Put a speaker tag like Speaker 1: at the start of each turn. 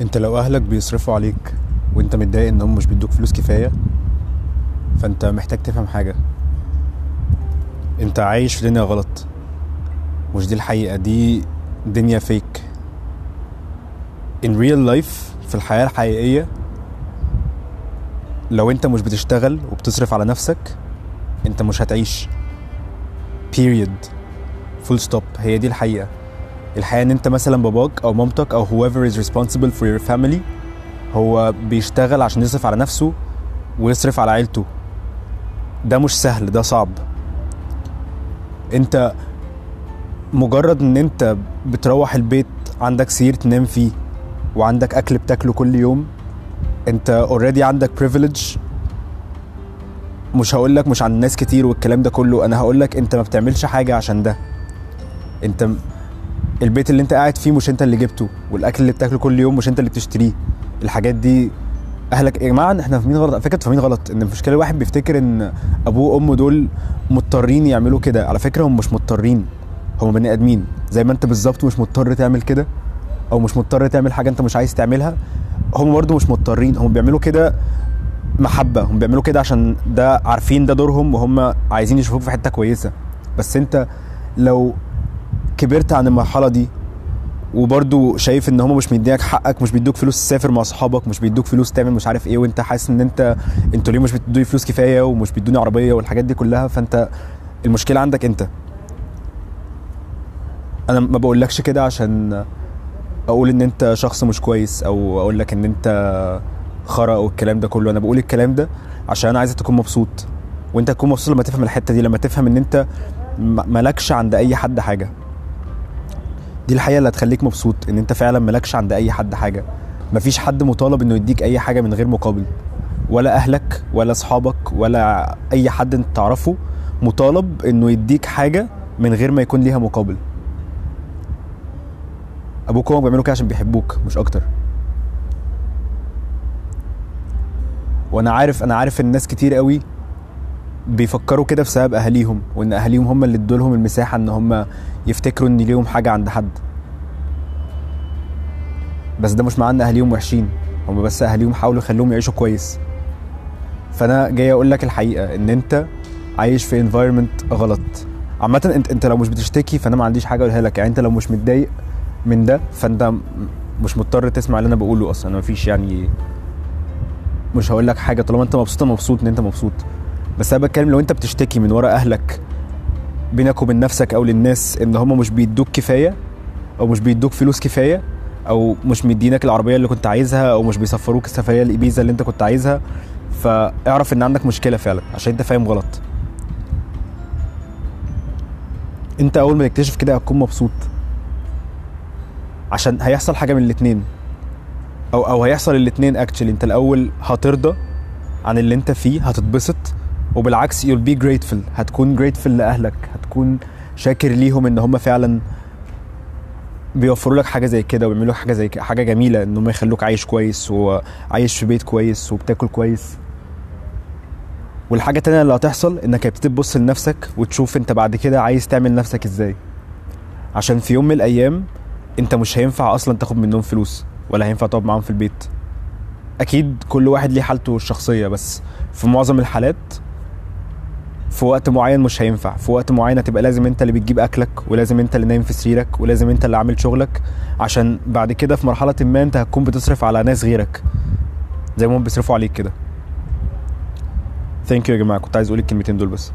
Speaker 1: انت لو اهلك بيصرفوا عليك وانت متضايق انهم مش بيدوك فلوس كفاية فانت محتاج تفهم حاجة. انت عايش في دنيا غلط مش دي الحقيقة دي دنيا فيك in real life في الحياة الحقيقية لو انت مش بتشتغل وبتصرف على نفسك انت مش هتعيش. Period. Full stop. هي دي الحقيقة. الحقيقة إن أنت مثلا باباك أو مامتك أو whoever is responsible for your family هو بيشتغل عشان يصرف على نفسه ويصرف على عيلته. ده مش سهل ده صعب. أنت مجرد إن أنت بتروح البيت عندك سرير تنام فيه وعندك أكل بتاكله كل يوم أنت اوريدي عندك privilege. مش هقول لك مش عن ناس كتير والكلام ده كله أنا هقول لك أنت ما بتعملش حاجة عشان ده. أنت البيت اللي انت قاعد فيه مش انت اللي جبته والأكل اللي بتاكله كل يوم مش انت اللي بتشتريه. الحاجات دي أهلك يا جماعة إحنا فاهمين غلط فكرة فاهمين غلط إن المشكلة الواحد بيفتكر إن أبوه وأمه دول مضطرين يعملوا كده. على فكرة هم مش مضطرين هم بني آدمين. زي ما أنت بالظبط مش مضطر تعمل كده أو مش مضطر تعمل حاجة أنت مش عايز تعملها هم برضو مش مضطرين. هم بيعملوا كده محبة هم بيعملوا كده عشان ده عارفين ده دورهم وهم عايزين يشوفوك في حتة كويسة. بس أنت لو كبرت عن المرحلة دي وبرضو شايف إن هم مش مدينك حقك مش بيدوك فلوس تسافر مع صحابك مش بيدوك فلوس تعمل مش عارف إيه وأنت حاسس إن أنت أنتوا ليه مش بتدوني فلوس كفاية ومش بيدوني عربية والحاجات دي كلها؟ فأنت المشكلة عندك أنت. أنا ما بقولكش كده عشان أقول إن أنت شخص مش كويس أو أقول لك إن أنت خرا أو الكلام ده كله. أنا بقول الكلام ده عشان أنا عايزك تكون مبسوط وأنت تكون مبسوط لما تفهم الحتة دي لما تفهم إن أنت مالكش عند أي حد حاجة. دي الحقيقة اللي هتخليك مبسوط إن أنت فعلا مالكش عند أي حد حاجة. مفيش حد مطالب إنه يديك أي حاجة من غير مقابل. ولا أهلك ولا أصحابك ولا أي حد أنت تعرفه مطالب إنه يديك حاجة من غير ما يكون ليها مقابل. أبوك وأمك بيعملوا كده عشان بيحبوك مش أكتر. وأنا عارف أنا عارف ان ناس كتير قوي بيفكروا كده بسبب أهاليهم وإن أهاليهم هم اللي ادوا لهم المساحة إن هم يفتكروا إن ليهم حاجة عند حد. بس ده مش معناه إن أهاليهم وحشين هم بس أهاليهم حاولوا يخلوهم يعيشوا كويس. فأنا جاي أقول لك الحقيقة إن أنت عايش في environment غلط. عامة أنت أنت لو مش بتشتكي فأنا ما عنديش حاجة أقولها لك. يعني أنت لو مش متضايق من ده فأنت مش مضطر تسمع اللي أنا بقوله أصلا. مفيش يعني مش هقول لك حاجة. طالما أنت مبسوط مبسوط إن أنت مبسوط. بس أنا بتكلم لو أنت بتشتكي من ورا أهلك بينك وبين نفسك أو للناس إن هم مش بيدوك كفاية أو مش بيدوك فلوس كفاية أو مش مدينك العربية اللي كنت عايزها أو مش بيسفروك السفرية الابيزا اللي أنت كنت عايزها فاعرف إن عندك مشكلة فعلا عشان أنت فاهم غلط. أنت أول ما تكتشف كده هتكون مبسوط. عشان هيحصل حاجة من الاتنين. أو أو هيحصل الاتنين اكشلي أنت الأول هترضى عن اللي أنت فيه هتتبسط. وبالعكس you'll be grateful. هتكون grateful لأهلك. هتكون شاكر ليهم إن هم فعلا بيوفروا لك حاجة زي كده ويعملوا لك حاجة زي كده حاجة جميلة إن هم يخلوك عايش كويس وعايش في بيت كويس وبتاكل كويس. والحاجة التانية اللي هتحصل إنك هتبتدي تبص لنفسك وتشوف أنت بعد كده عايز تعمل نفسك إزاي. عشان في يوم من الأيام أنت مش هينفع أصلا تاخد منهم فلوس ولا هينفع تقعد معاهم في البيت. أكيد كل واحد ليه حالته الشخصية بس في معظم الحالات في وقت معين مش هينفع. في وقت معين هتبقى لازم انت اللي بتجيب أكلك ولازم انت اللي نايم في سريرك ولازم انت اللي عامل شغلك عشان بعد كده في مرحلة ما انت هتكون بتصرف على ناس غيرك. زي ما هم بيصرفوا عليك كده. ثانك يو يا جماعة. كنت عايز أقول الكلمتين دول بس.